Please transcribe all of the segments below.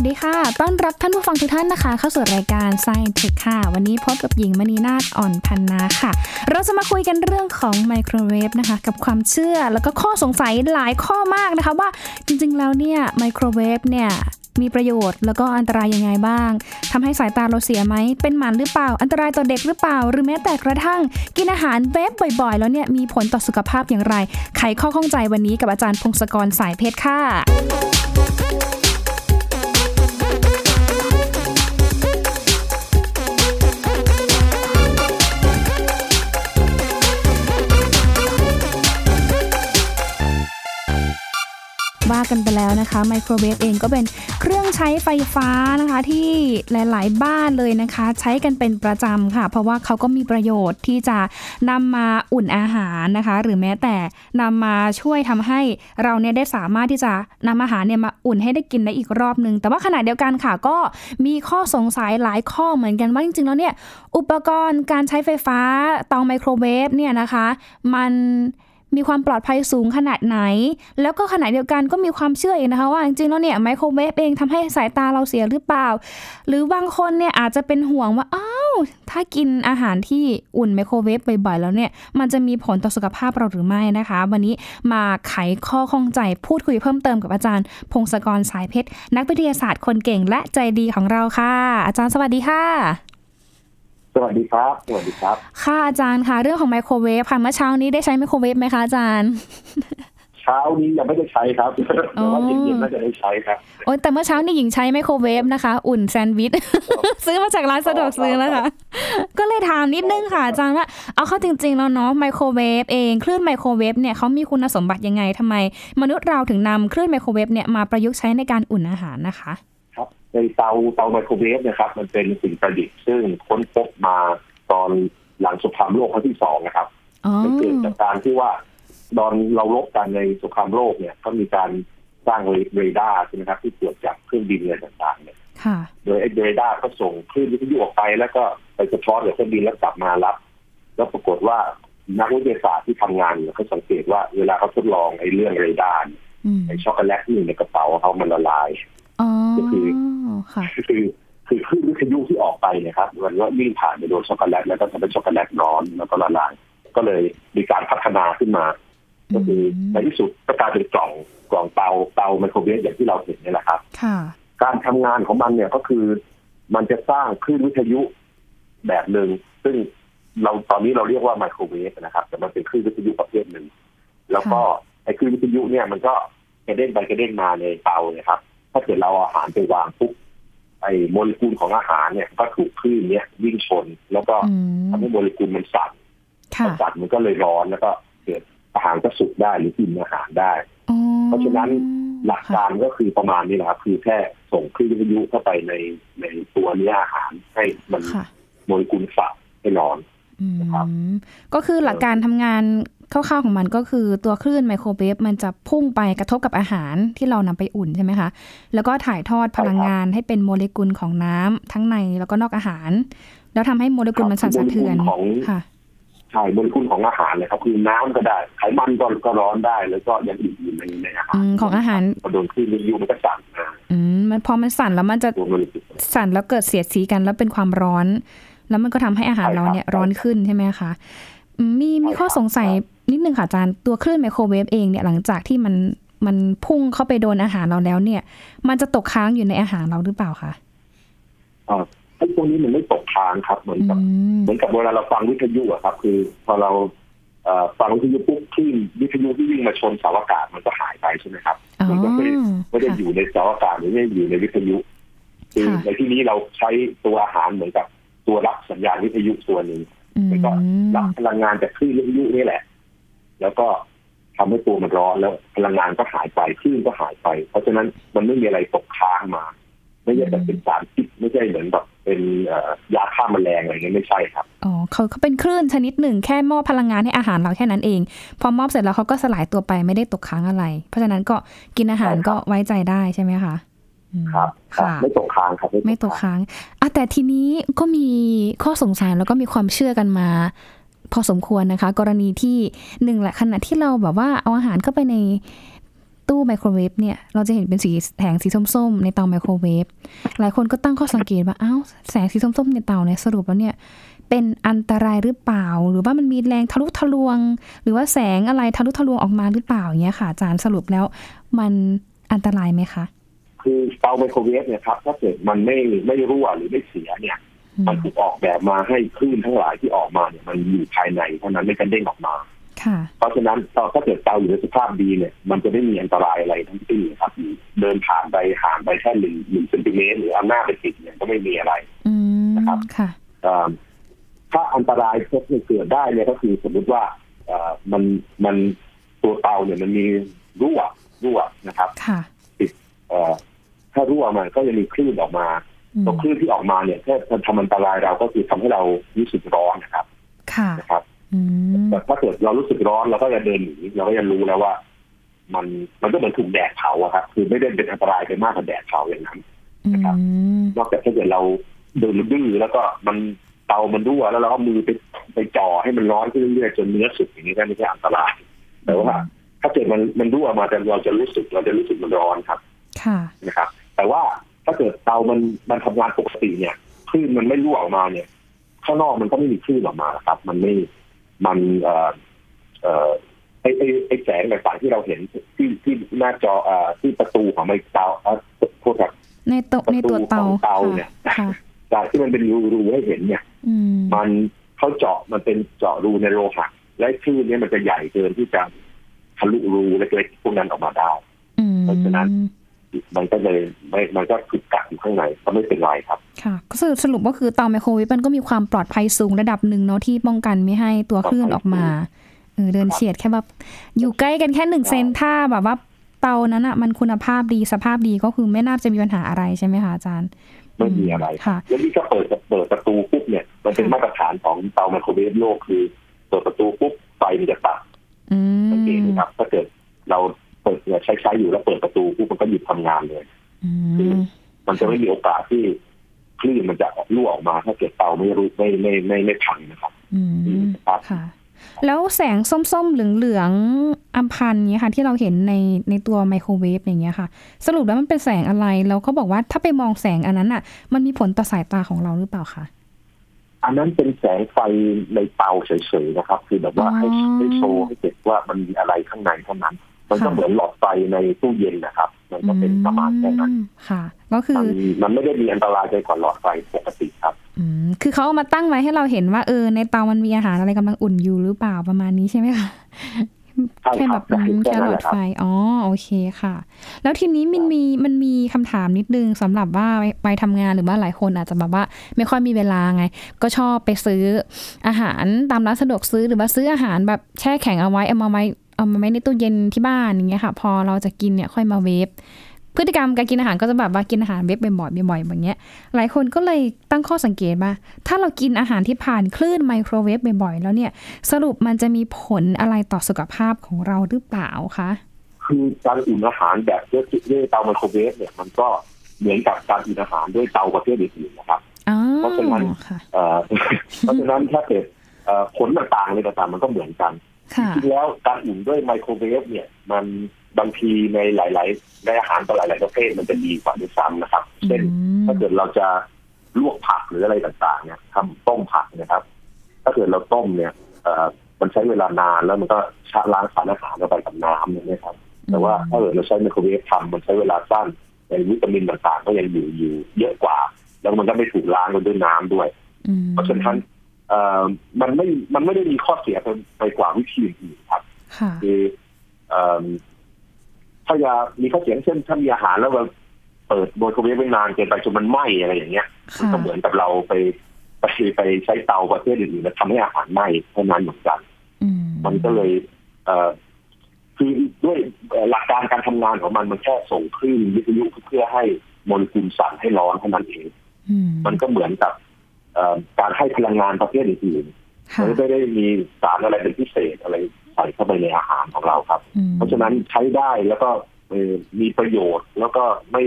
วัสดีค่ะ ต้อนรับท่านผู้ฟังทุกท่านนะคะ เข้าสู่รายการ Science Tech ค่ะ วันนี้พบกับหญิงมณีนาฏอ่อนพันนาค่ะ เราจะมาคุยกันเรื่องของไมโครเวฟนะคะ กับความเชื่อแล้วก็ข้อสงสัยหลายข้อมากนะคะ ว่าจริงๆแล้วเนี่ยไมโครเวฟเนี่ยมีประโยชน์แล้วก็อันตรายยังไงบ้างทำให้สายตาเราเสียไหม เป็นหมันหรือเปล่า อันตรายต่อเด็กหรือเปล่า หรือแม้แต่กระทั่ง กินอาหารเวฟบ่อยๆ แล้วเนี่ยมีผลต่อสุขภาพอย่างไร ไขข้อข้องใจวันนี้กับอาจารย์พงศกรสายเพชรค่ะ กันไปแล้วนะคะไมโครเวฟเองก็เป็นเครื่องใช้ไฟฟ้านะคะที่หลาย ๆ บ้านเลยนะคะ ใช้กันเป็นประจำค่ะ เพราะว่าเขาก็มีประโยชน์ที่จะนำมาอุ่นอาหารนะคะ หรือแม้แต่นำมาช่วยทำให้เราเนี่ยได้สามารถที่จะนำอาหารเนี่ยมาอุ่นให้ได้กินได้อีกรอบนึง แต่ว่าขณะเดียวกันค่ะก็มีข้อสงสัยหลายข้อเหมือนกันว่าจริง ๆ แล้วเนี่ยอุปกรณ์การใช้ไฟฟ้าเตาไมโครเวฟเนี่ยนะคะ มัน มีความปลอดภัยสูงขนาดไหน แล้วก็ขณะเดียวกันก็มีความเชื่ออีกนะคะว่าจริงๆแล้วเนี่ยไมโครเวฟเองทำให้สายตาเราเสียหรือเปล่า หรือบางคนเนี่ยอาจจะเป็นห่วงว่าอ้าวถ้ากินอาหารที่อุ่นไมโครเวฟบ่อยๆแล้วเนี่ยมันจะมีผลต่อสุขภาพเราหรือไม่นะคะ วันนี้มาไขข้อข้องใจพูดคุยเพิ่มเติมกับอาจารย์ พงศกรสายเพชรนักวิทยาศาสตร์คนเก่งและใจดีของเราค่ะ อาจารย์สวัสดีค่ะ วัสดีครับ สวัสดีครับ ค่ะอาจารย์ค่ะ เรื่องของไมโครเวฟค่ะเมื่อเช้านี้ได้ใช้ไมโครเวฟไหมคะอาจารย์ เช้านี้ยังไม่ได้ใช้ครับแต่ว่าเย็นๆน่าจะได้ใช้ครับ โอ้ยแต่เมื่อเช้านี่หญิงใช้ไมโครเวฟนะคะ อุ่นแซนด์วิช ซื้อมาจากร้านสะดวกซื้อแล้วค่ะ ก็เลยถามนิดนึงค่ะอาจารย์ว่า เอาเข้าจริง ๆ แล้วเนาะไมโครเวฟเองคลื่นไมโครเวฟเนี่ยเขามีคุณสมบัติยังไงทำไม มนุษย์เราถึงนำคลื่นไมโครเวฟเนี่ยมาประยุกต์ใช้ในการอุ่นอาหารนะคะครับ ในเตาเตาไมโครเวฟนะครับ มันเป็นสิ่งประดิษฐ์ซึ่งค้นพบมาตอนหลังสงครามโลกครั้งที่สองนะครับอ๋อมันเกิดจากการที่ว่าตอนเรารบกันในสงครามโลกเนี่ยก็มีการสร้างเรดาร์ใช่ไหมครับที่ตรวจจับเครื่องบินอะไรต่างๆ เนี่ยค่ะโดยไอ้เรดาร์ก็ส่งคลื่นวิทยุออกไป แล้วก็ไปสะท้อนกับเครื่องบินแล้วกลับมารับ แล้วปรากฏว่านักวิทยาศาสตร์ที่ทำงานเนี่ยเขาสังเกตว่าเวลาเขาทดลองไอ้เรื่องเรดาร์เนี่ยอืมไอ้ช็อกโกแลตที่อยู่ในกระเป๋าเขามันละลายอ๋อ ก็คือค่ะคือคือคลื่นวิทยุที่ออกไปเนี่ยครับ มันก็วิ่งผ่านไปโดนช็อกโกแลตแล้วก็ทำให้ช็อกโกแลตร้อนแล้วก็ละลายก็เลยมีการพัฒนาขึ้นมา ก็คือในที่สุดก็กลายเป็นกล่องกล่องเตาเตาไมโครเวฟอย่างที่เราเห็นนี่แหละครับค่ะการทำงานของมันเนี่ยก็คือ มันจะสร้างคลื่นวิทยุแบบหนึ่งซึ่งเราตอนนี้เราเรียกว่าไมโครเวฟนะครับ แต่มันเป็นคลื่นวิทยุประเภทหนึ่งแล้วก็ไอ้คลื่นวิทยุเนี่ยมันก็กระเด้งไปกระเด้งมาในเตาเนี่ยครับ ถ้าเกิดเราเอาอาหารไปวางปุ๊บไอ้โมเลกุลของอาหารเนี่ย ก็ถูกคลื่นเนี้ยวิ่งชน แล้วก็อืมทำให้โมเลกุลมันสั่นพค่ะอสั่นมันก็เลยร้อนแล้วก็เกิดอาหารก็สุกได้หรือกินอาหารได้อ๋อเพราะฉะนั้นหลักการก็คือประมาณนี้แหละครับคือแค่ส่งคลื่นวิทยุเข้าไปในในตัวเนื้ออาหารให้มันค่ะโมเลกุลสั่นให้ร้อนอืมนะครับก็คือหลักการทำงาน คร่าวๆของมันก็คือตัวคลื่นไมโครเวฟมันจะพุ่งไปกระทบกับอาหารที่เรานำไปอุ่นใช่ไหมคะ แล้วก็ถ่ายทอดพลังงานให้เป็นโมเลกุลของน้ำทั้งในแล้วก็นอกอาหาร แล้วทำให้โมเลกุลมันสั่นสะเทือนโมเลกุลของค่ะใช่โมเลกุลของอาหารเลยครับคือน้ำก็ได้ไขมันก็ก็ร้อนได้แล้วก็อย่างอื่นๆในในอาหารอืมของอาหารพอโดนคลื่นวิทยุมันก็สั่นมาอืมมันพอมันสั่นแล้วมันจะตัวโมเลกุลสั่นแล้วเกิดเสียดสีกันแล้วเป็นความร้อน แล้วมันก็ทำให้อาหารใช่ครับเราเนี่ยร้อนขึ้นใช่ไหมคะอืมมีมีข้อใช่ครับสงสัย นิดนึงค่ะอาจารย์ตัวคลื่นไมโครเวฟเองเนี่ยหลังจากที่มันมันพุ่งเข้าไปโดนอาหารเราแล้วเนี่ย มันจะตกค้างอยู่ในอาหารเราหรือเปล่าคะอ่าไอ้พวกนี้มันไม่ตกค้างครับ เหมือนอืกับมเหมือนกับเวลาเราฟังวิทยุอะครับ คือ พอเราเอ่อฟังวิทยุปุ๊บคลื่นวิทยุที่วิ่งมาชนเสาอากาศมันก็หายไปใช่ไหมครับอ๋อมันก็ไม่ได้ไม่ได้ค่ะอยู่ในเสาอากาศหรือไม่ได้อยู่ในวิทยุคือค่ะในที่นี้เราใช้ตัวอาหารเหมือนกับตัวรับสัญญาณวิทยุตัวหนึ่งอืมแล้วก็รับพลังงานจากคลื่นวิทยุนี่แหละ แล้วก็ทำให้ตัวมันร้อนแล้วพลังงานก็หายไปคลื่นก็หายไป เพราะฉะนั้นมันไม่มีอะไรตกค้างมา ไม่ใช่แบบเป็นสารพิษไม่ใช่เหมือนแบบเป็นเอ่อยาฆ่าแมลงอะไรเงี้ยไม่ใช่ครับอ๋อเขาเขาเป็นคลื่นชนิดหนึ่งแค่มอบพลังงานให้อาหารเราแค่นั้นเอง พอมอบเสร็จแล้วเขาก็สลายตัวไปไม่ได้ตกค้างอะไร เพราะฉะนั้นก็กินอาหารใช่ครับก็ไว้ใจได้ใช่ไหมคะอืมครับครับค่ะไม่ตกค้างครับ ไม่ตกค้างอะแต่ทีนี้ก็มีข้อสงสัยแล้วก็มีความเชื่อกันมา พอสมควรนะคะ กรณีที่หนึ่งแหละขณะที่เราแบบว่าเอาอาหารเข้าไปในตู้ไมโครเวฟเนี่ย เราจะเห็นเป็นสีแสงสีส้มๆ ในเตาไมโครเวฟ หลายคนก็ตั้งข้อสังเกตว่า อ้าว แสงสีส้มๆ ในเตาเนี่ย สรุปแล้วเนี่ย เป็นอันตรายหรือเปล่า หรือว่ามันมีแรงทะลุทะลวง หรือว่าแสงอะไรทะลุทะลวงออกมาหรือเปล่าอย่างเงี้ยค่ะอาจารย์สรุปแล้วมันอันตรายไหมคะ คือเตาไมโครเวฟเนี่ยครับ ถ้าเกิดมันไม่ไม่รั่วหรือไม่เสียเนี่ย มันถูกออกแบบมาให้คลื่นทั้งหลายที่ออกมาเนี่ยมันอยู่ภายในเท่านั้นไม่กระเด้งออกมาค่ะเพราะฉะนั้นถ้าเกิดเตาอยู่ในสภาพดีเนี่ย มันจะไม่มีอันตรายอะไรทั้งสิ้นครับเดินผ่านไปห่างไปแค่หนึ่งหนึ่งเซนติเมตรหรือเอาหน้าไปติดเนี่ยก็ไม่มีอะไรอืมนะครับค่ะเอ่อถ้าอันตรายที่เกิดได้เนี่ยก็คือสมมุติว่าเอ่อมันมันตัวเตาเนี่ยมันมีรั่วรั่วนะครับค่ะเอ่อถ้ารั่วมันก็จะมีคลื่นออกมาอืม ตัวคลื่นที่ออกมาเนี่ยถ้ามันทำอันตรายเราก็คือทำให้เรารู้สึกร้อนนะครับค่ะนะครับอืมแต่ถ้าเกิดเรารู้สึกร้อนเราก็จะเดินหนีเราก็จะรู้แล้วว่า มันมันก็เหมือนถูกแดดเผาอะครับ คือไม่ได้เป็นอันตรายไปมากกว่าแดดเผาอย่างนั้นอืนะครับมนอกจากถ้าเกิดเราเดินดื้อแล้วก็มันเตามันรั่วแล้วเราก็มือไปไปจ่อให้มันร้อนขึ้นเรื่อยๆจนเนื้อสุกอย่างนี้ก็ไม่ใช่อันตรายแต่ว่าถ้าเกิดมันมันรั่วมาแต่เราจะรู้สึกเราจะรู้สึกมันร้อนครับค่ะนะครับ แต่ว่า ถ้าเกิดเตามันมันทำงานปกติเนี่ยคลื่นมันไม่รั่วออกมาเนี่ย ข้างนอกมันก็ไม่มีคลื่นออกมาครับ มันไม่มันเอ่อเอ่อไอไอไอแสงต่างๆที่เราเห็นที่ที่หน้าจอเอ่อที่ประตูของไมเตาเอ่อโทษครับในโตะในตัวเตาประตูของเตาเนี่ยค่ะจากที่มันเป็นรูรูให้เห็นเนี่ยอืมมันเขาเจาะมันเป็นเจาะรูในโลหะและคลื่นเนี่ยมันจะใหญ่เกินที่จะทะลุรูเล็กๆพวกนั้นออกมาได้อืมเพราะฉะนั้น มันก็เลยไม่มันก็ถูกกักอยู่ข้างในก็ไม่เป็นไรครับค่ะก็สรุปสรุปก็คือเตาไมโครเวฟมันก็มีความปลอดภัยสูงระดับหนึ่งเนาะที่ป้องกันไม่ให้ตัวคลื่นออกมาเออเดินเฉียดแค่แบบอยู่ใกล้กันแค่หนึ่งเซนถ้าแบบว่าเตานั้นอะมันคุณภาพดีสภาพดีก็คือไม่น่าจะมีปัญหาอะไรใช่ไหมคะอาจารย์ไม่มีอะไรค่ะแล้วนี่ก็เปิดเปิดประตูปุ๊บเนี่ย มันเป็นค่ะมาตรฐานของเตาไมโครเวฟโลกคือเปิดประตูปุ๊บไฟมันจะตัดอืสังเกตมนะครับถ้าเกิดเราเปิดใช้ใช้อยู่แล้วเปิดประตูปุ๊บมันก็หยุดทำงานเลยอืมมันจะไม่มีโอกาสที่คลื่นมันจะรั่วออกมา ถ้าเกิดเตาไม่รู้ไม่ไม่ไม่ไม่พังนะครับ อืมครับค่ะ แล้วแสงส้มๆเหลืองๆอัมพันธ์เนี้ยค่ะ ที่เราเห็นในในตัวไมโครเวฟอย่างเงี้ยค่ะ สรุปแล้วมันเป็นแสงอะไรแล้วเขาบอกว่าถ้าไปมองแสงอันนั้นอะ มันมีผลต่อสายตาของเราหรือเปล่าคะอันนั้นเป็นแสงไฟในเตาเฉยๆนะครับ คือแบบว่าให้อ๋อให้โชว์ให้เห็นว่ามันมีอะไรข้างในเท่านั้น มันก็ค่ะเหมือนหลอดไฟในตู้เย็นนะครับ มันก็เป็นประมาณแค่นั้นอืมค่ะ ก็คือมันมันไม่ได้มีอันตรายไปกว่าหลอดไฟปกติครับอืมคือเขาเอามาตั้งไว้ให้เราเห็นว่าเออในเตามันมีอาหารอะไรกำลังอุ่นอยู่หรือเปล่าประมาณนี้ใช่ไหมคะใช่แค่คแบรับบอืมแค่แค่หนั้นลแหอดละครับไฟ อ๋อ โอเคค่ะ แล้วทีนี้มันมีมันมีคำถามนิดนึงสำหรับว่าไปไปทำงานหรือว่าหลายคนอาจจะแบบว่า ไม่ค่อยมีเวลาไง ก็ชอบไปซื้ออาหารตามร้านสะดวกซื้อหรือว่าซื้ออาหารแบบแช่แข็งเอาไว้เอามาไว้ เอามาไว้ในตู้เย็นที่บ้านอย่างเงี้ยค่ะ พอเราจะกินเนี่ยค่อยมาเวฟพฤติกรรมการกินอาหารก็จะแบบว่ากินอาหารเวฟบ่อยๆบ่อยๆแบบเนี้ย หลายคนก็เลยตั้งข้อสังเกตว่า ถ้าเรากินอาหารที่ผ่านคลื่นไมโครเวฟบ่อยๆแล้วเนี่ย สรุปมันจะมีผลอะไรต่อสุขภาพของเราหรือเปล่าคะคือการอุ่นอาหารแบบด้วยด้วยเตาไมโครเวฟเนี่ยมันก็เหมือนกับการอุ่นอาหารด้วยเตาประเภทอื่นๆนะครับอ๋อเพราะฉะนั้นค่ะเอ่อเพราะฉะนั้นถ้าเกิดเอ่อผลต่างๆอะไรต่างๆมันก็เหมือนกันค่ะ จริงๆแล้วการอุ่นด้วยไมโครเวฟเนี่ย มันบางทีในหลาย ๆ ในอาหารต่อหลาย ๆ ประเภทมันจะดีกว่าด้วยซ้ำนะครับ เช่นถ้าเกิดเราจะลวกผักหรืออะไรต่าง ๆ เนี่ยทำต้มผักนะครับ ถ้าเกิดเราต้มเนี่ยเอ่อมันใช้เวลานานแล้วมันก็ชะล้างสารอาหารเข้าไปกับน้ำเนี่ยนะครับ แต่ว่าถ้าเกิดเราใช้ไมโครเวฟทำมันใช้เวลาสั้นแต่วิตามินต่าง ๆ ก็ยังอยู่อยู่เยอะกว่า แล้วมันก็ไม่ถูกล้างกันด้วยน้ำด้วยอืมเพราะฉะนั้นเอ่อ มันไม่มันไม่ได้มีข้อเสียไปไปกว่าวิธีอื่นๆครับค่ะคือเอ่อถ้าจะมีข้อเสียเช่นถ้ามีอาหารแล้วเราเปิดไมโครเวฟไว้นานเกินไปจนมันไหม้อะไรอย่างเงี้ยมันค่ะก็เหมือนกับเราไปไปไปใช้เตาประเภทอื่นๆแล้วทำให้อาหารไหม้เท่านั้นเหมือนกันอืมมันก็เลยเอ่อคือด้วยเอ่อหลักการการทำงานของมันมันแค่ส่งคลื่นวิทยุเพื่อให้โมเลกุลสั่นให้ร้อนเท่านั้นเองอืมมันก็เหมือนกับเอ่อ การให้พลังงานประเภทอื่นๆค่ะมันไม่ได้มีสารอะไรเป็นพิเศษอะไรใส่เข้าไปในอาหารของเราครับอืมเพราะฉะนั้นใช้ได้แล้วก็เอ่อมีประโยชน์แล้วก็ไม่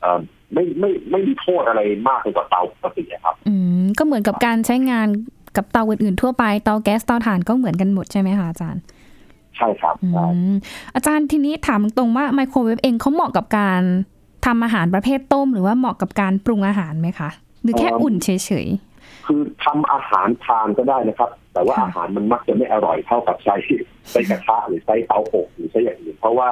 เอ่อไม่ไม่ไม่มีโทษอะไรมากไปกว่าเตาปกติอะครับ อืมก็เหมือนกับการใช้งานกับเตาอื่นๆทั่วไปเตาแก๊สเตาถ่านก็เหมือนกันหมดใช่ไหมคะอาจารย์ใใช่ครับอืใช่มอาจารย์ทีนี้ถามตรงๆว่าไมโครเวฟเองเขาเหมาะกับการทำอาหารประเภทต้ม หรือว่าเหมาะกับการปรุงอาหารไหมคะ หรือแค่อุ่นเฉยคือทำอาหารทานก็ได้นะครับ แต่ว่าค่ะอาหารมันมักจะไม่อร่อยเท่ากับใช้ใช้กระทะหรือใช้เตาอบหรือใช้อย่างอื่นเพราะว่า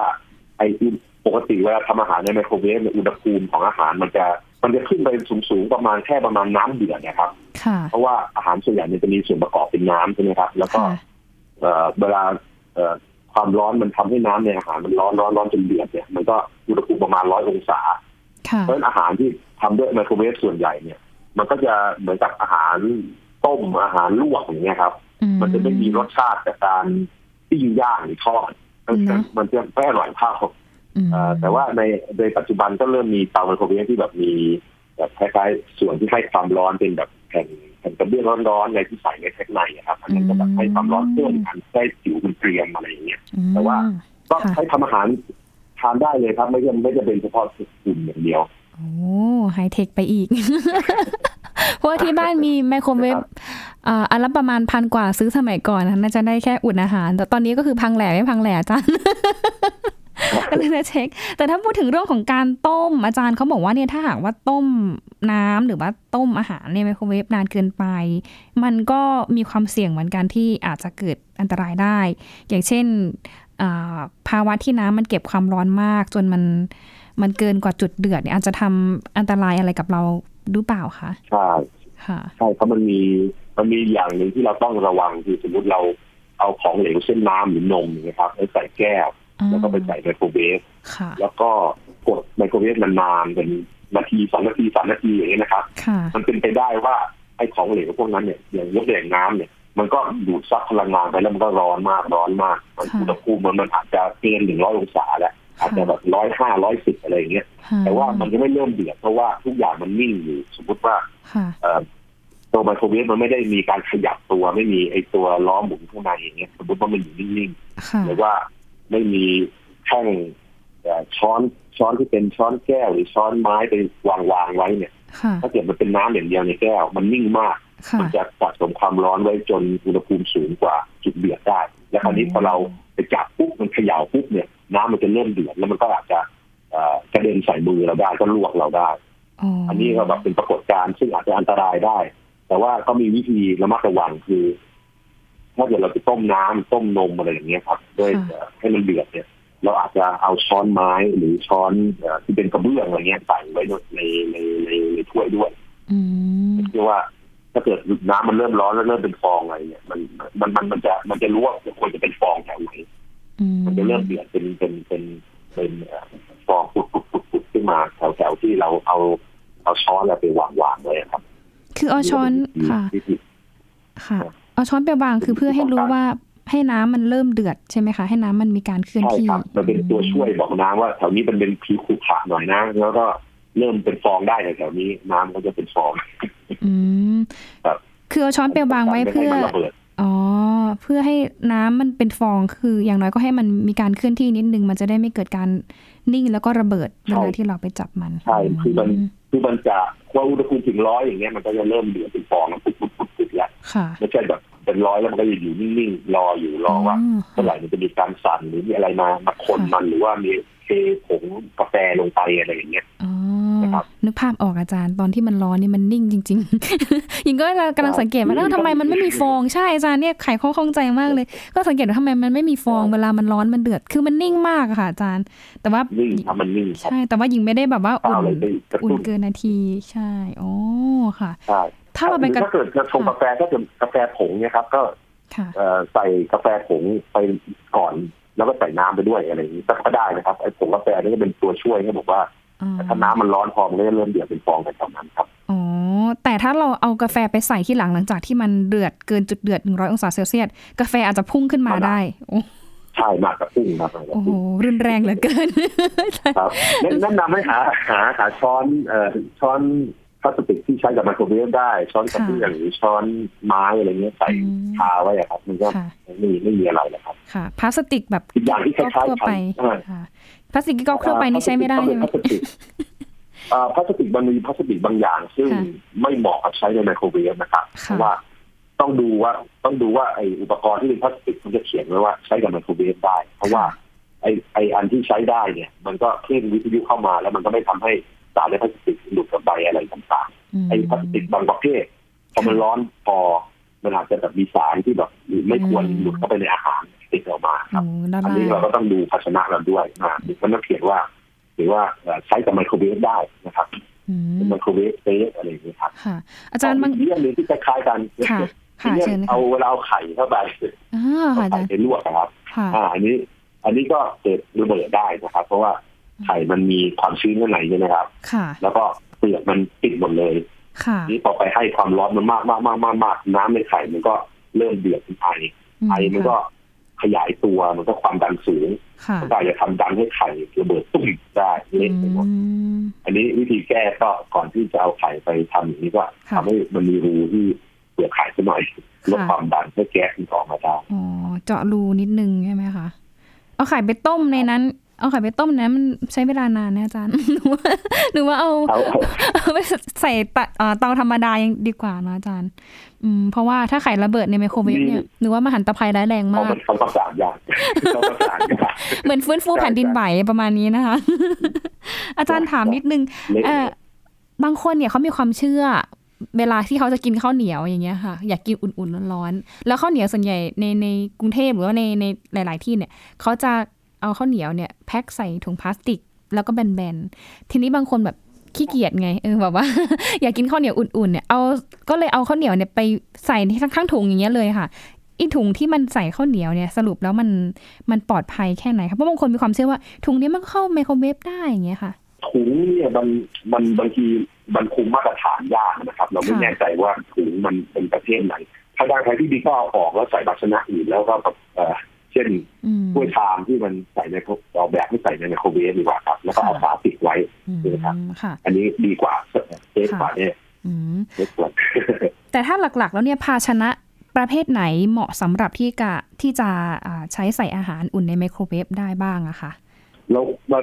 ไอ้อุณปกติเวลาทำอาหารในไมโครเวฟเนี่ยอุณหภูมิของอาหารมันจะมันจะขึ้นไปสูงๆประมาณแค่ประมาณน้ำเดือดนะครับๆค่ะเพราะว่าอาหารส่วนใหญ่มันจะมีส่วนประกอบเป็นน้ำใช่ไหมครับ แล้วก็ค่ะเอ่อเวลาเอ่อความร้อนมันทำให้น้ำในอาหารมันร้อนร้อนร้อนจนเดือดเนี่ยมันก็อุณหภูมิประมาณร้อยองศาค่ะเพราะฉะนั้นอาหารที่ ทำด้วยไมโครเวฟส่วนใหญ่เนี่ย มันก็จะเหมือนกับอาหารต้มอาหารลวกอย่างเงี้ยครับอืมันจะไม่มีรสชาติจากการปิ้งย่างหรือทอดมันจะเนอะมันจะไม่อร่อยเท่าอืมเอ่อแต่ว่าในในปัจจุบันก็เริ่มมีเตาไมโครเวฟที่แบบมีแบบคล้ายๆส่วนที่ให้ความร้อนเป็นแบบแผ่นแผ่นกระเบื้องร้อนๆในที่ใส่ในแท็กในอะครับอันนั้นก็แบบให้ความร้อนเพิ่มกันให้ผิวมันเกรียมอะไรอย่างเงี้ยอืมแต่ว่าก็ค่ะใช้ทำอาหารทานได้เลยครับ ไม่จำไม่จะเป็นเฉพาะกลุ่มอย่างเดียว โอ้ไฮเทคไปอีก เพราะว่าที่บ้านมีไมโครเวฟอ่าอันละประมาณพันกว่าซื้อสมัยก่อนนะน่าจะได้แค่อุ่นอาหาร แต่ตอนนี้ก็คือพังแหล่ไม่พังแหล่อาจารย์ก็เลยจะเช็ค แต่ถ้าพูดถึงเรื่องของการต้มอาจารย์เขาบอกว่าเนี่ยถ้าหากว่าต้มน้ำหรือว่าต้มอาหารในไมโครเวฟนานเกินไป มันก็มีความเสี่ยงเหมือนกันที่อาจจะเกิดอันตรายได้ อย่างเช่นอ่าภาวะที่น้ำมันเก็บความร้อนมากจนมัน มันเกินกว่าจุดเดือดเนี่ยอาจจะทำอันตรายอะไรกับเราหรือเปล่าคะใช่ค่ะใช่เพราะมันมีมันมีอย่างหนึ่งที่เราต้องระวังคือสมมติเราเอาของเหลวเช่นน้ำหรือนมนะครับไปใส่แก้ว แล้วก็ไปใส่ไมโครเวฟค่ะแล้วก็กดไมโครเวฟนานๆเป็นนาทีสองนาทีสามนาทีอย่างเงี้ยนะครับค่ะมันเป็นไปได้ว่าไอ้ของเหลวพวกนั้นเนี่ยอย่างยกตัวอย่างน้ำเนี่ย มันก็ดูดซับพลังงานไปแล้วมันก็ร้อนมากร้อนมากมันค่ะอุณหภูมิมันมันอาจจะเกินหนึ่งร้อยองศาแล้ว อาจจะแบบร้อยห้าร้อยสิบอะไรอย่างเงี้ย แต่ว่ามันจะไม่เริ่มเดือดเพราะว่าทุกอย่างมันนิ่งอยู่สมมติว่าค่ะเอ่อตัวไมโครเวฟมันไม่ได้มีการขยับตัวไม่มีไอ้ตัวล้อหมุนข้างในอย่างเงี้ยสมมติว่ามันอยู่นิ่งค่ะๆหรือว่าไม่มีแท่งเอ่อช้อนช้อนที่เป็นช้อนแก้วหรือช้อนไม้ไปวางวางๆไว้เนี่ยค่ะถ้าเกิดมันเป็นน้ำอย่างเดียวในแก้ว มันนิ่งมากค่ะมันจะสะสมความร้อนไว้จนอุณหภูมิสูงกว่าจุดเดือดได้ แล้วคราวนี้อืมพอเราไปจับปุ๊บมันเขย่าปุ๊บเนี่ย น้ำมันจะเริ่มเดือดแล้วมันก็อาจจะเอ่อกระเด็นใส่มือเราได้ก็ลวกเราได้อ๋ออัอันนี้ก็แบบเป็นปรากฏการณ์ซึ่งอาจจะอันตรายได้ แต่ว่าก็มีวิธีระมัดระวังคือถ้าเกิดเราไปต้มน้ำต้มนมอะไรอย่างเงี้ยครับด้วยเอ่อให้มันเดือดเนี่ย เราอาจจะเอาช้อนไม้หรือช้อนเอ่อที่เป็นกระเบื้องอะไรเงี้ยใส่ไว้ในในในในถ้วยด้วยอืมเรียกว่า ถ้าเกิดน้ำมันเริ่มร้อนแล้วเริ่มเป็นฟองอะไรเนี่ยมันมันมันมันจะมันจะรู้ว่าควรจะเป็นฟองแถวไหนอืมมันจะเริ่มเดือดเป็นเป็นเป็นเป็นเอ่อฟองปุดปุดปุดปุดขึ้นมาแถวแถวที่เราเอาเอาช้อนเราไปวางวางไว้ครับ คือเอาช้อนค่ะวิธีค่ะเอาช้อนไปวางคือเพื่อให้รู้ว่าให้น้ำมันเริ่มเดือดใช่ไหมคะ ให้น้ำมันมีการเคลื่อนใช่ที่ครับมันเป็นตัวช่วยบอกน้ำว่าแถวนี้มันเป็นผิวขรุขระหน่อยนะ แล้วก็ เริ่มเป็นฟองได้แถวๆนี้น้ำก็จะเป็นฟองอืมครับคือเอาช้อนไปวางไว้เพื่อม่ให้มันระเบิดอ๋อ เพื่อให้น้ำมันเป็นฟองคืออย่างน้อยก็ให้มันมีการเคลื่อนที่นิดนึง มันจะได้ไม่เกิดการนิ่งแล้วก็ระเบิดเวลาที่เราไปจับมันใช่คือมันคือมันจะว่าอุณหภูมิถึงร้อยอย่างเงี้ยมันก็จะเริ่มเดือดเป็นฟองแล้วปุ๊บปุ๊บปุ๊บปุ๊บแล้วค่ะไม่ใช่แบบเป็นร้อยแล้วมันก็จะอยู่นิ่งๆรออยู่รอว่าเมื่อไหร่มันจะมีการสั่นหรือมีอะไรมามาคนมันหรือว่ามี เทผงกาแฟลงไปอะไรอย่างเงี้ยอ๋อนะครับนึกภาพออกอาจารย์ตอนที่มันร้อนนี่มันนิ่งจริงๆหญิงก็กำลังสังเกตว่าใช่เอ้าทำไมมันไม่มีฟองใช่อาจารย์เนี่ยไขข้อข้องใจมากเลย ก็สังเกตว่าทำไมมันไม่มีฟองเวลามันร้อนมันเดือดคือมันนิ่งมากอะค่ะอาจารย์ แต่ว่านิ่งทำมันนิ่งใช่ แต่ว่าหญิงไม่ได้แบบว่าอุ่ล่านเลยไปกระอุ่นเกินนาทีใช่โอ๋อค่ะใช่ถ้าเราไปกระถ้าเกิดจะชงกาแฟถ้าเกิดกาแฟผงเนี่ยครับก็ใส่กาแฟผงไปก่อน แล้วก็ใส่น้ำไปด้วยอะไรอย่างนี้ก็ได้นะครับไอ้ผงกาแฟนี่ก็เป็นตัวช่วยให้บอกว่าอ๋อถ้าน้ำมันร้อนพอมันก็จะเริ่มเดือดเป็นฟองแต่ตอนนั้นครับอ๋อแต่ถ้าเราเอากาแฟไปใส่ที่หลังหลังจากที่มันเดือดเกินจุดเดือด100องศาเซลเซียสกาแฟอาจจะพุ่งขึ้นมาได้โอ้ใช่มากกระพุ่งครับมากกระโอ้โหพุ่งรุนแรงเหลือเกินครับแนะแนะนำให้หาหาหาช้อนเอ่อช้อน พลาสติกที่ใช้กับไมโครเวฟได้ ช้อนกระเบื้องหรือช้อนไม้อะไรเงี้ยใส่อืมคาไว้อะครับ มันก็ค่ะไม่ไม่มีอะไรนะครับ ค่ะพลาสติกแบบอีกอย่างที่คล้ายๆทั่วไปใช่ค่ะพลาสติกที่ก็เคลือบไปนี่ใช้ไม่ได้ใช่ไหมพลาสติกอ่าพลาสติกมันมีพลาสติกบางอย่าง ซึ่งค่ะไม่เหมาะกับใช้ในไมโครเวฟนะครับค่ะเพราะว่าต้องดูว่าต้องดูว่าไอ้อุปกรณ์ที่เป็นพลาสติกมันจะเขียนไว้ว่าใช้กับไมโครเวฟได้ เพราะว่าไอ้ไอ้อันที่ใช้ได้เนี่ย มันก็คลื่นวิทยุเข้ามาแล้วมันก็ไม่ทำให้ สารในพลาสติกหลุดกับใบอะไรต่างๆไอ้พลาสติกบางประเภทพอมันร้อนพอมันอาจจะแบบมีสารที่แบบไม่ควรหลุดเข้าไปในอาหารติดออกมาครับอันนี้เราก็ต้องดูภาชนะเราด้วยนะมันต้องเขียนว่า หรือว่าใช้กับไมโครเวฟได้นะครับ microwave safe อะไรอย่างนี้ครับอาจารย์บางเรื่องนึงที่คล้ายกันค่ะค่ะเชิญเอาเวลาเอาไข่เข้าไปเอาไข่ไปลวกครับ อ่า อันนี้ อันนี้ก็เกิดระเบิดได้นะครับ เพราะว่า ไข่มันมีความชื้นข้างในใช่ไหมครับค่ะแล้วก็เปลือกมันติดหมดเลยนี่พอไปให้ความร้อนมันมากมากมากมากมากน้ำในไข่มันก็เริ่มเดือดเป็นไอไอมันก็ขยายตัวมันก็ความดันสูงก็อาจจะทำดันให้ไข่ระเบิดตุ้มได้เละไปหมดอันนี้วิธีแก้ก็ก่อนที่จะเอาไข่ไปทำอย่างนี้ก็ทำให้มันมีรูที่เปลือกไข่สักหน่อยลดความดันให้แก๊สมันออกมาได้อ๋อเจาะรูนิดนึงใช่ไหมคะเอาไข่ไปต้มในนั้น เอาไข่ไปต้มนะมันใช้เวลานานนะอาจารย์หนูว่าหนูว่าเอาเอาไปใส่เตาธรรมดายังดีกว่านะอาจารย์ อืมเพราะว่าถ้าไข่ระเบิดในไมโครเวฟเนี่ยหนูว่ามหันตภัยร้ายแรงมากเขาประสานยากเหมือนฟื้นฟูแผ่นดินไหวประมาณนี้นะคะ อาจารย์ถามนิดนึงเออบางคนเนี่ยเขามีความเชื่อเวลาที่เขาจะกินข้าวเหนียวอย่างเงี้ยค่ะ อยากกินอุ่นๆร้อนๆแล้วข้าวเหนียวส่วนใหญ่ในในกรุงเทพหรือว่าในในหลาย ๆ ที่เนี่ยเขาจะเอาข้าวเหนียวเนี่ย แพ็คใส่ถุงพลาสติก แล้วก็แบนๆ ทีนี้บางคนแบบขี้เกียจไงเออแบบว่า อยากกินข้าวเหนียวอุ่นๆเนี่ยเอาก็เลยเอาข้าวเหนียวเนี่ยไปใส่ที่ข้างถุงอย่างเงี้ยเลยค่ะอีถุงที่มันใส่ข้าวเหนียวเนี่ยสรุปแล้วมันมันปลอดภัยแค่ไหนครับเพราะบางคนมีความเชื่อว่าถุงนี้มันเข้าไมโครเวฟได้อย่างเงี้ยค่ะถุงเนี่ยมันมันบางทีมันคุมมาตรฐานยากนะครับ เราไม่แน่ใจว่าถุงมันเป็นประเภทไหน ถ้าได้ใครที่ดีก็เอาออกแล้วใส่ภาชนะอื่นแล้วก็แบบ ช่นถ้วยชามที่มันใส่ในออกแบบให้ใส่ในไมโครเวฟดีกว่าครับ แล้วก็เอาฝาปิดไว้นะครับอันนี้ดีกว่าเซฟกว่าเนี่ยsafe กว่าแต่ถ้าหลักๆ แล้วเนี่ยภาชนะประเภทไหนเหมาะสำหรับที่กะที่จะใช้ใส่อาหารอุ่นในไมโครเวฟได้บ้างอะคะเรา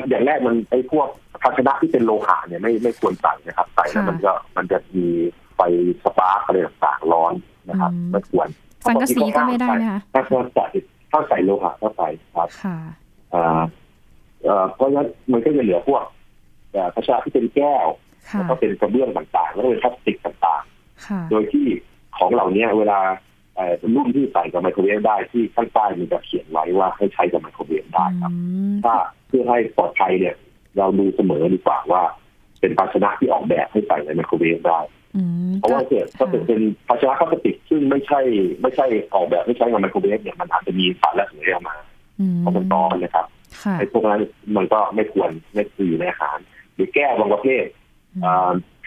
อย่างแรกมันไอ้พวกภาชนะที่เป็นโลหะเนี่ยไม่ไม่ควรใส่นะครับ ใส่แล้วมันก็มันจะมีไฟสปาร์กอะไรต่างๆร้อนนะครับไม่ควรสังกะสีก็ไม่ได้นะคะถ้าใส่ ถ้าใส่โลหะเข้าไปครับอ่าเพราะฉะนั้นมันก็จะเหลือพวกภาชนะที่เป็นแก้วแล้วก็เป็นกระเบื้องต่างๆ แล้วก็เป็นพลาสติกต่างๆ โดยที่ของเหล่านี้เวลารุ่นที่ใส่กับไมโครเวฟได้ที่ข้างใต้มันจะเขียนไว้ว่าให้ใช้กับไมโครเวฟได้ครับ ถ้าเพื่อให้ปลอดภัยเนี่ย เราดูเสมอดีกว่าว่า เป็นภาชนะที่ออกแบบให้ใส่ในไมโครเวฟได้ เพราะว่าเกิดถ้าเกิดเป็นภาชนะพลาสติกซึ่งไม่ใช่ ไม่ใช่ออกแบบไม่ใช้กับไมโครเวฟเนี่ยมันอาจจะมีสารละเหยออกมาเพราะมันตอนนะครับไอ้พวกนั้นมันก็ไม่ควรไม่อยู่ในอาหาร หรือแก้วบางประเภท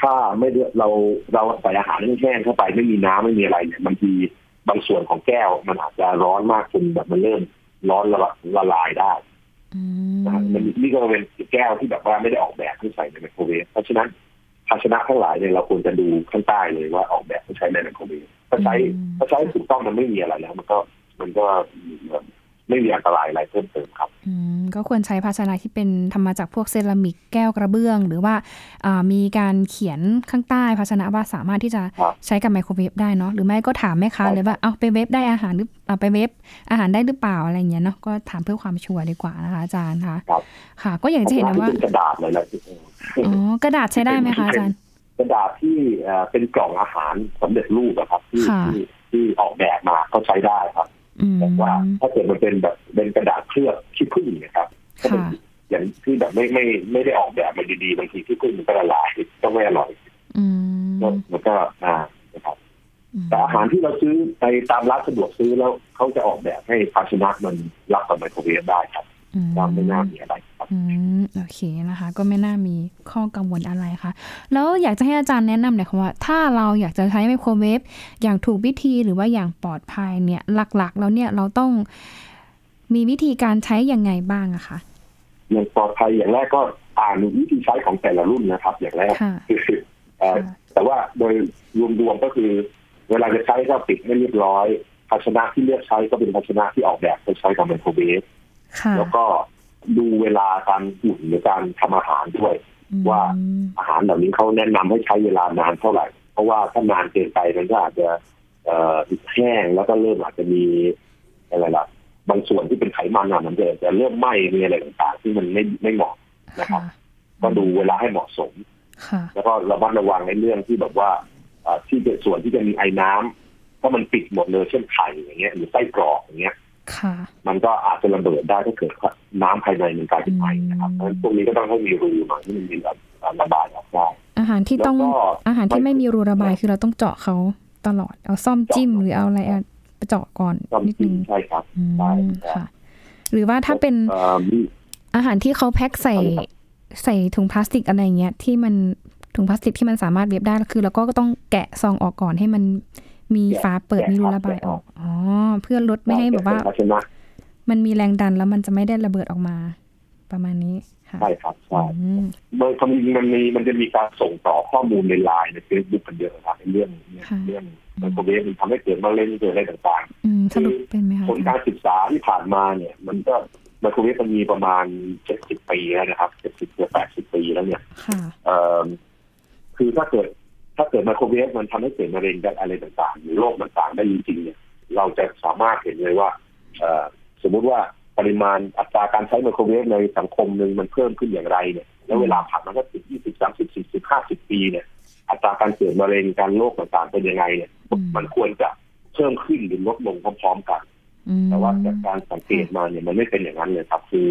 ถ้าไม่เราเราใส่อาหารแห้งเข้าไปไม่มีน้ำไม่มีอะไรเนี่ยบางทีบางส่วนของแก้วมันอาจจะร้อนมากจนแบบมันเริ่มร้อนละละลายได้นะมันนี่ก็เป็นแก้วที่แบบว่าไม่ได้ออกแบบให้ใส่ในไมโครเวฟเพราะฉะนั้น ภาชนะทั้งหลายเนี่ยเราควรจะดูข้างใต้เลยว่าออกแบบให้ใช้ในไมโครเวฟถ้าใช้ถ้าใช้ถูกต้องมันไม่มีอะไรแล้ว มันก็มันก็ ไม่มีอันตรายอะไรเพิ่มเติมครับอืมก็ควรใช้ภาชนะที่เป็นทำมาจากพวกเซรามิกแก้วกระเบื้อง หรือว่ามีการเขียนข้างใต้ภาชนะว่าสามารถที่จะใช้กับไมโครเวฟได้เนาะหรือไม่ก็ถามแม่ค้าเลยว่าเอาไปเวฟได้อาหารหรือเอาไปเวฟอาหารได้หรือเปล่าอะไรเงี้ยเนาะก็ถามเพื่อความชัวร์ดีกว่านะคะอาจารย์คะค่ะ ก็อย่างที่เห็นว่ากระดาษเลยละอ๋อกระดาษใช้ได้ไหมคะอาจารย์กระดาษที่เป็นกล่องอาหารสำเร็จรูปอะครับที่ที่ออกแบบมาก็ใช้ได้ครับ แต่ว่าถ้าเกิดมันเป็นแบบเป็นกระดาษเคลือบขี้ผึ้งนะครับอย่างที่แบบไม่ไม่ไม่ได้ออกแบบมาดีๆบางทีขี้ผึ้งมันก็ละลายก็ไม่อร่อยก็มันก็อ่านะครับแต่อาหารที่เราซื้อไปตามร้านสะดวกซื้อแล้วเขาจะออกแบบให้ภาชนะมันรับกับไมโครเวฟได้ครับ ก็ไม่น่ามีอะไรครับอืมโอเคนะคะ ก็ไม่น่ามีข้อกังวลอะไรค่ะ แล้วอยากจะให้อาจารย์แนะนำหน่อยค่ะว่า ถ้าเราอยากจะใช้ไมโครเวฟอย่างถูกวิธีหรือว่าอย่างปลอดภัยเนี่ย หลักๆ แล้วเนี่ยเราต้องมีวิธีการใช้ยังไงบ้างอะคะอย่างปลอดภัยอย่างแรกก็อ่านวิธีใช้ของแต่ละรุ่นนะครับ อย่างแรกคือแต่ว่าโดยรวมๆก็คือเวลาจะใช้ก็ปิดให้เรียบร้อย ภาชนะที่เลือกใช้ก็เป็นภาชนะที่ออกแบบใช้กับไมโครเวฟ แล้วก็ดูเวลาการอุ่นหรือการทำอาหารด้วย ว่าอาหารเหล่านี้เขาแนะนำให้ใช้เวลานานเท่าไหร่ เพราะว่าถ้านานเกินไปมันก็อาจจะเอ่อแห้งแล้วก็เริ่มอาจจะมีอะไรล่ะบางส่วนที่เป็นไขมันอะมันจะจะเริ่มไหม้มีอะไรต่างๆที่มันไม่ไม่เหมาะนะครับ ก็ดูเวลาให้เหมาะสมค่ะแล้วก็ระมัดระวังในเรื่องที่แบบว่าเอ่อที่เป็นส่วนที่จะมีไอ้น้ำถ้ามันปิดหมดเลยเช่นไข่อย่างเงี้ยหรือไส้กรอกอย่างเงี้ยค่ะ มันก็อาจจะระเบิดได้ถ้าเกิดน้ำภายในมันกลายเป็นไอนะครับเพราะฉะนั้นพวกนี้ก็ต้องให้มีรูมาที่มันมีการระบายออกได้อาหารที่ต้องแล้วก็อาหารที่ไม่มีรูระบายคือเราต้องเจาะเขาตลอดเอาซ่อมจิ้มหรือเอาอะไรเอาไปเจาะก่อนต้องนิดกินึนงใช่ครับอืมใช่ค่ะ หรือว่าถ้าเป็นเอ่อมีอาหารที่เขาแพ็คใส่อะไรครับใส่ถุงพลาสติกอะไรเงี้ยที่มันถุงพลาสติกที่มันสามารถเว็บได้คือเราก็ต้องแกะซองออกก่อนให้มัน มีฝาเปิดมีรูระบายออก อ๋อ เพื่อลดไม่ให้แบบว่าภาชนะมันมีแรงดันแล้วมันจะไม่ได้ระเบิดออกมา ประมาณนี้ค่ะใช่ครับใช่อืมโดยความจริงมันมีมันจะมีการส่งต่อข้อมูลในไลน์ในเฟซบุ๊กกันเยอะครับในเรื่องเรื่องเรื่องไมโครเวฟมันทำให้เกิดมะเร็งเกิดอะไรต่างอืมสรุปเป็นไหมๆคะผลการศึกษาที่ผ่านมาเนี่ย มันก็ไมโครเวฟมันมีประมาณเจ็ดสิบปีแล้วนะครับเจ็ดสิบหรือแปดสิบปีแล้วเนี่ยค่ะเอ่อคือถ้าเกิด ถ้าเกิดไมโครเวฟมันทำให้เกิดมะเร็งได้อะไรต่างๆหรือโรคต่างๆได้จริงๆเนี่ย เราจะสามารถเห็นเลยว่าเอ่อสมมุติว่าปริมาณอัตราการใช้ไมโครเวฟในสังคมหนึ่งมันเพิ่มขึ้นอย่างไรเนี่ยแล้วเวลาผ่านมาก็สิบยี่สิบสามสิบสี่สิบห้าสิบปีเนี่ย อัตราการเกิดมะเร็งการโรคต่างๆเป็นยังไงเนี่ยอืมมันควรจะเพิ่มขึ้นหรือลดลงพร้อมๆกันอืมแต่ว่าจากการสังเกตมาเนี่ยมันไม่เป็นอย่างนั้นเลยครับ คือ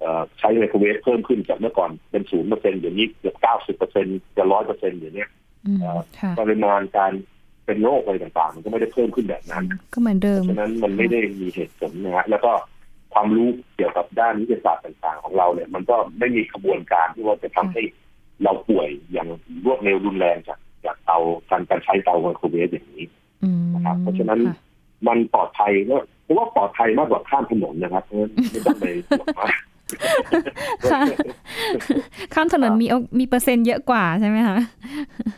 เอ่อใช้ไมโครเวฟเพิ่มขึ้นจากเมื่อก่อนเป็นศูนย์เปอร์เซ็นต์เดี๋ยวนี้เกือบเก้าสิบเปอร์เซ็นต์จะร้อยเปอร์เซ็นต์อย่างเนี้ยอืมค่ะ ปริมาณการเป็นโรคอะไรต่างๆ มันก็ไม่ได้เพิ่มขึ้นแบบนั้น ก็เหมือนเดิมฉะนั้นมันไม่ได้มีเหตุผลนะฮะแล้วก็ความรู้เกี่ยวกับด้านวิทยาศาสตร์ต่างๆ ของเราเนี่ย มันก็ไม่มีขบวนการที่ว่าจะทำให้เราป่วยอย่างรวดเร็วรุนแรงจากจากเตาการการใช้เตาไมโครเวฟอย่างนี้อืมนะครับเพราะฉะนั้นค่ะมันปลอดภัยก็เพราะว่าปลอดภัยมากกว่าข้ามถนนนะครับเพราะฉะนั้นไม่ต้องไปห่วงมากค่ะ ข้ามถนนมีโอมีเปอร์เซ็นต์เยอะกว่าใช่ไหมคะ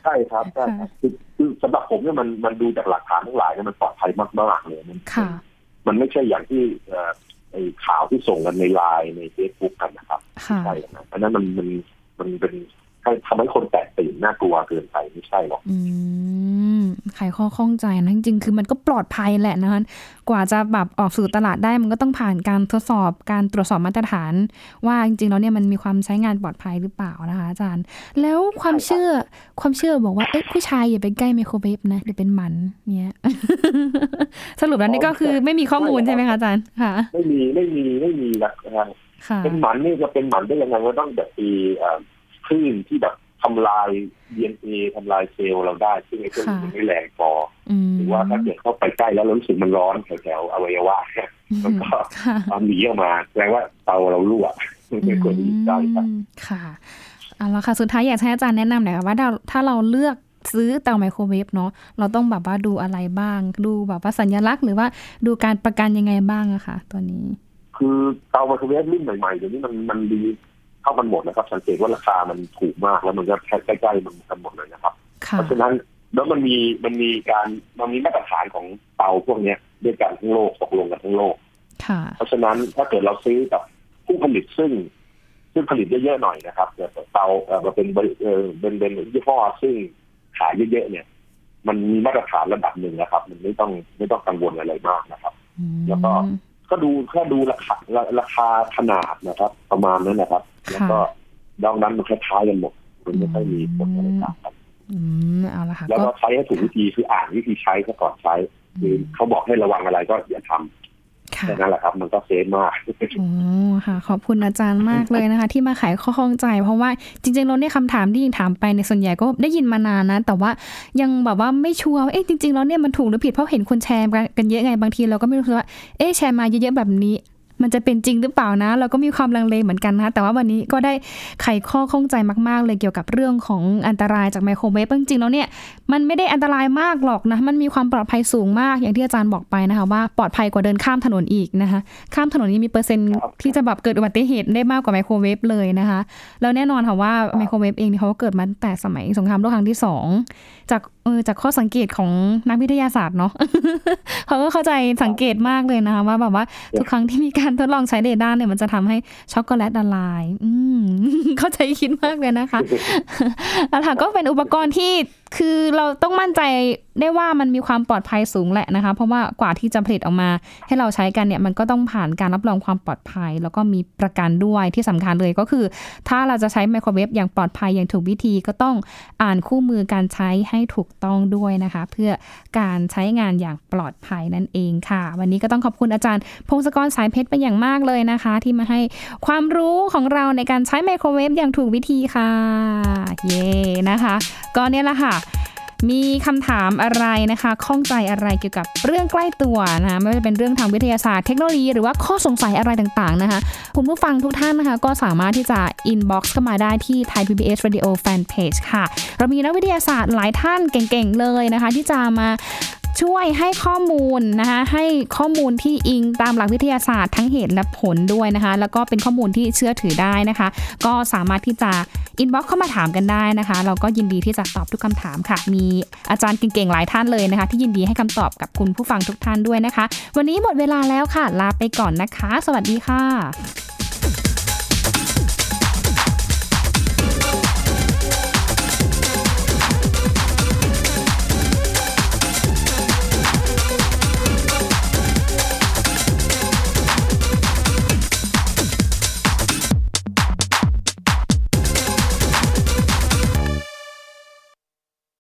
ใช่ครับใช่ครับคือคือสำหรับผมเนี่ยมันมันดูจากหลักฐานทั้งหลายเนี่ยมันปลอดภัยมากๆเลยมันค่ะมันไม่ใช่อย่างที่เอ่อไอ้ข่าวที่ส่งกันในไลน์ในเฟซบุ๊กกันนะครับค่ะใช่นะอันนั้นมันมันมันเป็นให้ ทำให้คนแตกตื่นน่ากลัวเกินไปไม่ใช่หรอกอืมไขข้อข้องใจนะจริงๆคือมันก็ปลอดภัยแหละนะคะกว่าจะแบบออกสู่ตลาดได้มันก็ต้องผ่านการทดสอบการตรวจสอบมาตรฐาน ว่าจริงๆแล้วเนี่ยมันมีความใช้งานปลอดภัยหรือเปล่านะคะอาจารย์ แล้วความเชื่อความเชื่อบอกว่าเอ๊ะผู้ชายอย่าไปใกล้ไมโครเวฟนะเดี๋ยวเป็นหมันเนี่ยสรุปแล้วนี่ก็คือไม่มีข้อมูลใช่ไหมคะอาจารย์ค่ะ ไม่มีไม่มีไม่มีหลักฐานค่ะเป็นหมันนี่จะเป็นหมันได้ยังไงก็ต้องแบบมีเอ่อ คลื่นที่แบบทำลาย DNA ทำลายเซลล์เราได้ ซึ่งไอ้เครื่องนี้มันไม่แรงพออืมหรือว่าถ้าเกิดเข้าไปใกล้แล้วเรารู้สึกมันร้อนแถวๆอวัยวะเนี่ยมันก็ค่ะเอาหนีออกมาแปลว่าเตาเรารั่วไม่ควรที่จะได้ครับอืมค่ะเอาละค่ะ สุดท้ายอยากให้อาจารย์แนะนำหน่อยค่ะว่าถ้าถ้าเราเลือกซื้อเตาไมโครเวฟเนาะเราต้องแบบว่าดูอะไรบ้าง ดูแบบว่าสัญลักษณ์หรือว่าดูการประกันยังไงบ้างอะค่ะ ตัวนี้ คือเตาไมโครเวฟรุ่นใหม่ๆเดี๋ยวนี้มันมันดี เข้ากันหมดนะครับ สังเกตว่าราคามันถูกมากแล้วมันก็ใกล้ๆมันกันหมดเลยนะครับค่ะเพราะฉะนั้นแล้วมันมีมันมีการมันมีมาตรฐานของเตาพวกเนี้ยด้วยกันทั้งโลกตกลงกันทั้งโลกค่ะเพราะฉะนั้นถ้าเกิดเราซื้อกับผู้ผลิตซึ่ง ซึ่งผลิตเยอะๆหน่อยนะครับแต่เตาเอ่อมาเป็นบริเออเป็นเป็นยี่ห้อซึ่งขายเยอะๆเนี่ย มันมีมาตรฐานระดับหนึ่งนะครับ มันไม่ต้องไม่ต้องกังวลอะไรมากนะครับอืมแล้วก็ก็ดูแค่ดูราคาราราคาขนาดนะครับ ประมาณนั้นนะครับ แล้วก็ดองนั้นมันคล้ายๆกันหมดมันไม่ค่อยมีผลอะไรต่างกันอืมเอาละค่ะแล้วก็ก็ใช้ให้ถูกวิธีคืออ่านวิธีใช้ซะก่อนใช้คือเขาบอกให้ระวังอะไรก็อย่าทำค่ะแค่นั้นแหละครับมันก็เซฟมากโอ้ค่ะ ขอบคุณอาจารย์มากเลยนะคะ ที่มาไขข้อข้องใจ เพราะว่าจริง ๆ เราเนี่ยคำถามที่ยิงถามไปในยส่วนใหญ่ก็ได้ยินมานานนะ แต่ว่ายังแบบว่าไม่ชัวร์ว่าเอ๊ะจริงๆแล้วเนี่ยมันถูกหรือผิดเพราะเห็นคนแชร์กันเยอะไงบางทีเราก็ไม่รู้สึกว่าเอ๊ะแชร์มาเยอะๆแบบนี้ มันจะเป็นจริงหรือเปล่านะ เราก็มีความลังเลเหมือนกันนะแต่ว่าวันนี้ก็ได้ไขข้อข้องใจมากๆ เลยเกี่ยวกับเรื่องของอันตรายจากไมโครเวฟจริงๆแล้วเนี่ยมันไม่ได้อันตรายมากหรอกนะมันมีความปลอดภัยสูงมากอย่างที่อาจารย์บอกไปนะคะว่าปลอดภัยกว่าเดินข้ามถนนอีกนะคะข้ามถนนนี้มีเปอร์เซ็นต์ที่จะแบบเกิดอุบัติเหตุได้มากกว่าไมโครเวฟเลยนะคะแล้วแน่นอนค่ะว่าไมโครเวฟเองเนี่เขาเกิดมาแต่สมัยสงครามโลกครั้งที่สอง จากเออจากข้อสังเกตของนักวิทยาศาสตร์เนาะเขาก็เข้าใจสังเกตมากเลยนะคะว่าแบบว่าทุกครั้งที่มีการทดลองใช้เรดานเนี่ยมันจะทำให้ช็อกโกแลตละลาย อืมเข้าใจคิดมากเลยนะคะแล้วค่ะก็เป็นอุปกรณ์ที่คือเราต้องมั่นใจได้ว่ามันมีความปลอดภัยสูงแหละนะคะ เพราะว่ากว่าที่จะผลิตออกมา ให้เราใช้กันเนี่ยมันก็ต้องผ่านการรับรองความปลอดภัย แล้วก็มีประกันด้วยที่สำคัญเลยก็คือ ถ้าเราจะใช้ไมโครเวฟอย่างปลอดภัยอย่างถูกวิธีก็ต้องอ่านคู่มือการใช้ให้ถูกต้องด้วยนะคะ เพื่อการใช้งานอย่างปลอดภัยนั่นเองค่ะ วันนี้ก็ต้องขอบคุณอาจารย์ พงศกรสายเพชรเป็นอย่างมากเลยนะคะ ที่มาให้ความรู้ของเราในการใช้ไมโครเวฟอย่างถูกวิธีค่ะ เย่นะคะ ก็เนี่ยแหละค่ะมีคำถามอะไรนะคะข้องใจอะไรเกี่ยวกับเรื่องใกล้ตัวนะะไม่ว่าจะเป็นเรื่องทางวิทยาศาสตร์เทคโนโลยีหรือว่าข้อสงสัยอะไรต่างๆนะคะ คุณผู้ฟังทุกท่านนะคะ ก็สามารถที่จะ inbox เข้ามาได้ที่ Thai PBS Radio Fan Page ค่ะ เรามีนักวิทยาศาสตร์หลายท่านเก่งๆเลยนะคะ ที่จะมา ช่วยให้ข้อมูลนะคะให้ข้อมูลที่อิงตามหลักวิทยาศาสตร์ทั้งเหตุและผลด้วยนะคะ แล้วก็เป็นข้อมูลที่เชื่อถือได้นะคะ ก็สามารถที่จะอินบ็อกเข้ามาถามกันได้นะคะ เราก็ยินดีที่จะตอบทุกคำถามค่ะ มีอาจารย์เก่งๆหลายท่านเลยนะคะ ที่ยินดีให้คำตอบกับคุณผู้ฟังทุกท่านด้วยนะคะ วันนี้หมดเวลาแล้วค่ะ ลาไปก่อนนะคะ สวัสดีค่ะ